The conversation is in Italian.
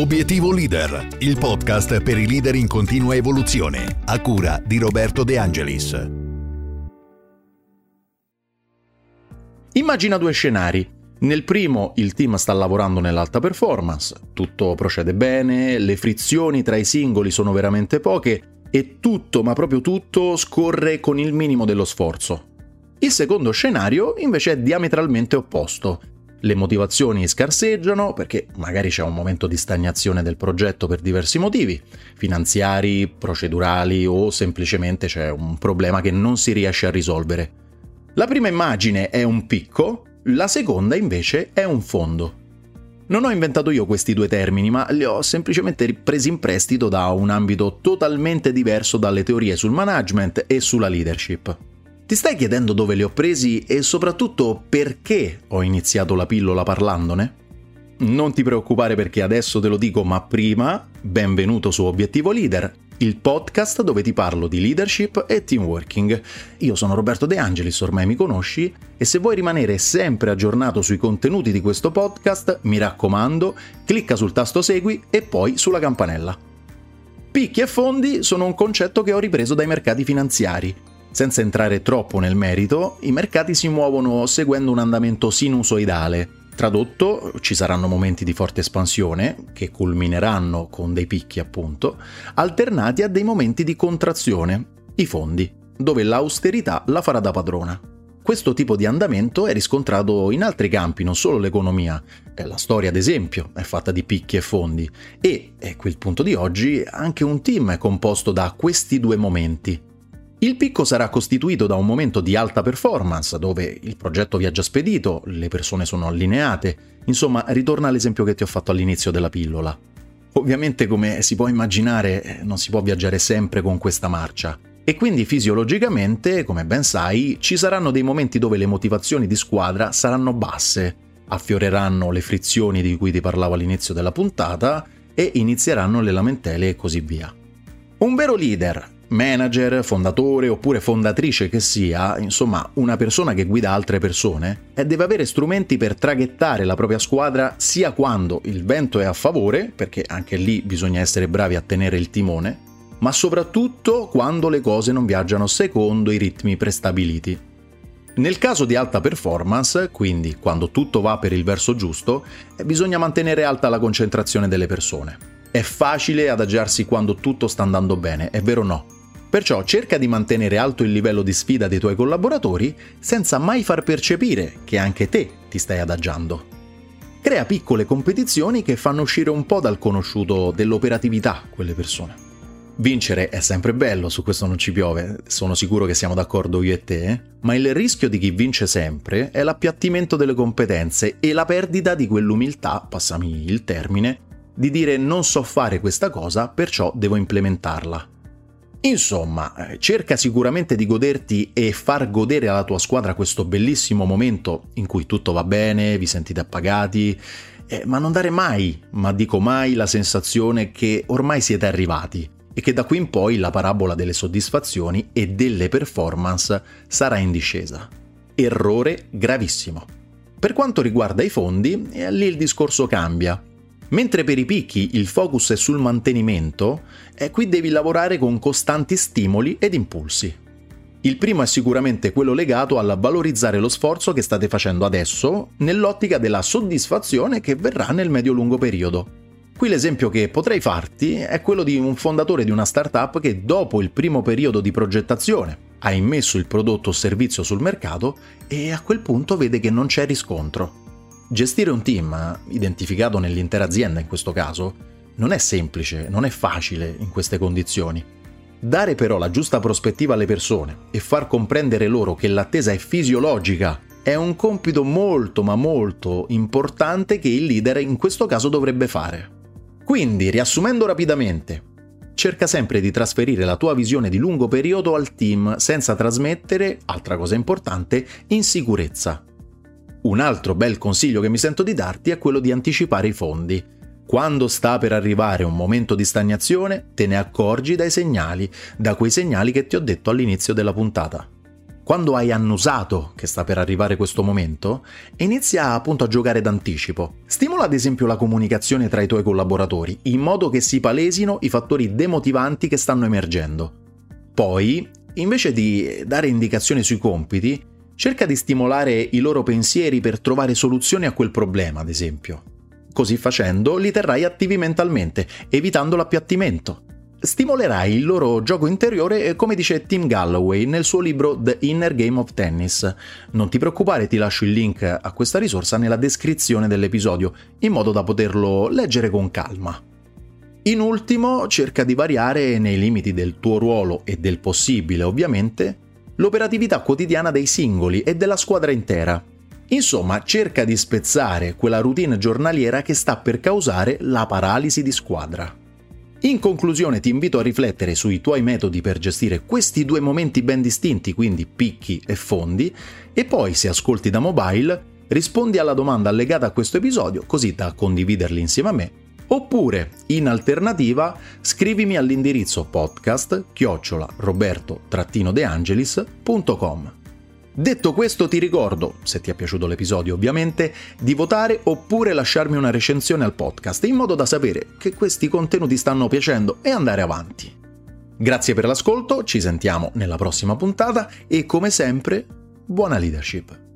Obiettivo Leader, il podcast per i leader in continua evoluzione, a cura di Roberto De Angelis. Immagina due scenari. Nel primo il team sta lavorando nell'alta performance, tutto procede bene, le frizioni tra i singoli sono veramente poche e tutto, ma proprio tutto, scorre con il minimo dello sforzo. Il secondo scenario invece è diametralmente opposto le motivazioni scarseggiano perché magari c'è un momento di stagnazione del progetto per diversi motivi, finanziari, procedurali o semplicemente c'è un problema che non si riesce a risolvere. La prima immagine è un picco, la seconda invece è un fondo. Non ho inventato io questi due termini, ma li ho semplicemente presi in prestito da un ambito totalmente diverso dalle teorie sul management e sulla leadership. Ti stai chiedendo dove li ho presi e soprattutto perché ho iniziato la pillola parlandone? Non ti preoccupare perché adesso te lo dico, ma prima, benvenuto su Obiettivo Leader, il podcast dove ti parlo di leadership e team working. Io sono Roberto De Angelis, ormai mi conosci, e se vuoi rimanere sempre aggiornato sui contenuti di questo podcast, mi raccomando, clicca sul tasto segui e poi sulla campanella. Picchi e fondi sono un concetto che ho ripreso dai mercati finanziari senza entrare troppo nel merito, i mercati si muovono seguendo un andamento sinusoidale. Tradotto, ci saranno momenti di forte espansione, che culmineranno con dei picchi appunto, alternati a dei momenti di contrazione, i fondi, dove l'austerità la farà da padrona. Questo tipo di andamento è riscontrato in altri campi, non solo l'economia. La storia, ad esempio, è fatta di picchi e fondi e, ecco il punto di oggi, anche un team è composto da questi due momenti. Il picco sarà costituito da un momento di alta performance, dove il progetto viaggia spedito, le persone sono allineate, insomma ritorna all'esempio che ti ho fatto all'inizio della pillola. Ovviamente come si può immaginare non si può viaggiare sempre con questa marcia e quindi fisiologicamente, come ben sai, ci saranno dei momenti dove le motivazioni di squadra saranno basse, affioreranno le frizioni di cui ti parlavo all'inizio della puntata e inizieranno le lamentele e così via. Un vero leader manager, fondatore oppure fondatrice che sia, insomma una persona che guida altre persone, deve avere strumenti per traghettare la propria squadra sia quando il vento è a favore, perché anche lì bisogna essere bravi a tenere il timone, ma soprattutto quando le cose non viaggiano secondo i ritmi prestabiliti. Nel caso di alta performance, quindi quando tutto va per il verso giusto, bisogna mantenere alta la concentrazione delle persone. È facile adagiarsi quando tutto sta andando bene, è vero o no? Perciò cerca di mantenere alto il livello di sfida dei tuoi collaboratori senza mai far percepire che anche te ti stai adagiando. Crea piccole competizioni che fanno uscire un po' dal conosciuto dell'operatività quelle persone. Vincere è sempre bello, su questo non ci piove, sono sicuro che siamo d'accordo io e te, eh? ma il rischio di chi vince sempre è l'appiattimento delle competenze e la perdita di quell'umiltà, passami il termine, di dire non so fare questa cosa, perciò devo implementarla. Insomma, cerca sicuramente di goderti e far godere alla tua squadra questo bellissimo momento in cui tutto va bene, vi sentite appagati, eh, ma non dare mai, ma dico mai, la sensazione che ormai siete arrivati e che da qui in poi la parabola delle soddisfazioni e delle performance sarà in discesa. Errore gravissimo. Per quanto riguarda i fondi, eh, lì il discorso cambia Mentre per i picchi il focus è sul mantenimento, eh, qui devi lavorare con costanti stimoli ed impulsi. Il primo è sicuramente quello legato al valorizzare lo sforzo che state facendo adesso nell'ottica della soddisfazione che verrà nel medio-lungo periodo. Qui l'esempio che potrei farti è quello di un fondatore di una startup che dopo il primo periodo di progettazione ha immesso il prodotto o servizio sul mercato e a quel punto vede che non c'è riscontro. Gestire un team, identificato nell'intera azienda in questo caso, non è semplice, non è facile in queste condizioni. Dare però la giusta prospettiva alle persone e far comprendere loro che l'attesa è fisiologica è un compito molto ma molto importante che il leader in questo caso dovrebbe fare. Quindi, riassumendo rapidamente, cerca sempre di trasferire la tua visione di lungo periodo al team senza trasmettere, altra cosa importante, insicurezza. Un altro bel consiglio che mi sento di darti è quello di anticipare i fondi. Quando sta per arrivare un momento di stagnazione, te ne accorgi dai segnali, da quei segnali che ti ho detto all'inizio della puntata. quando hai annusato che sta per arrivare questo momento, inizia appunto a giocare d'anticipo. Stimola ad esempio la comunicazione tra i tuoi collaboratori, in modo che si palesino i fattori demotivanti che stanno emergendo. Poi, invece di dare indicazioni sui compiti, cerca di stimolare i loro pensieri per trovare soluzioni a quel problema, ad esempio. Così facendo li terrai attivi mentalmente, evitando l'appiattimento stimolerai il loro gioco interiore eh, come dice Tim Galloway nel suo libro The Inner Game of Tennis. Non ti preoccupare, ti lascio il link a questa risorsa nella descrizione dell'episodio, in modo da poterlo leggere con calma. In ultimo, cerca di variare, nei limiti del tuo ruolo e del possibile ovviamente, l'operatività quotidiana dei singoli e della squadra intera. Insomma, cerca di spezzare quella routine giornaliera che sta per causare la paralisi di squadra. In conclusione ti invito a riflettere sui tuoi metodi per gestire questi due momenti ben distinti, quindi picchi e fondi, e poi se ascolti da mobile rispondi alla domanda allegata a questo episodio così da condividerli insieme a me, oppure in alternativa scrivimi all'indirizzo podcast chiocciola roberto-deangelis.com. Detto questo ti ricordo, se ti è piaciuto l'episodio ovviamente, di votare oppure lasciarmi una recensione al podcast in modo da sapere che questi contenuti stanno piacendo e andare avanti. Grazie per l'ascolto, ci sentiamo nella prossima puntata e come sempre, buona leadership!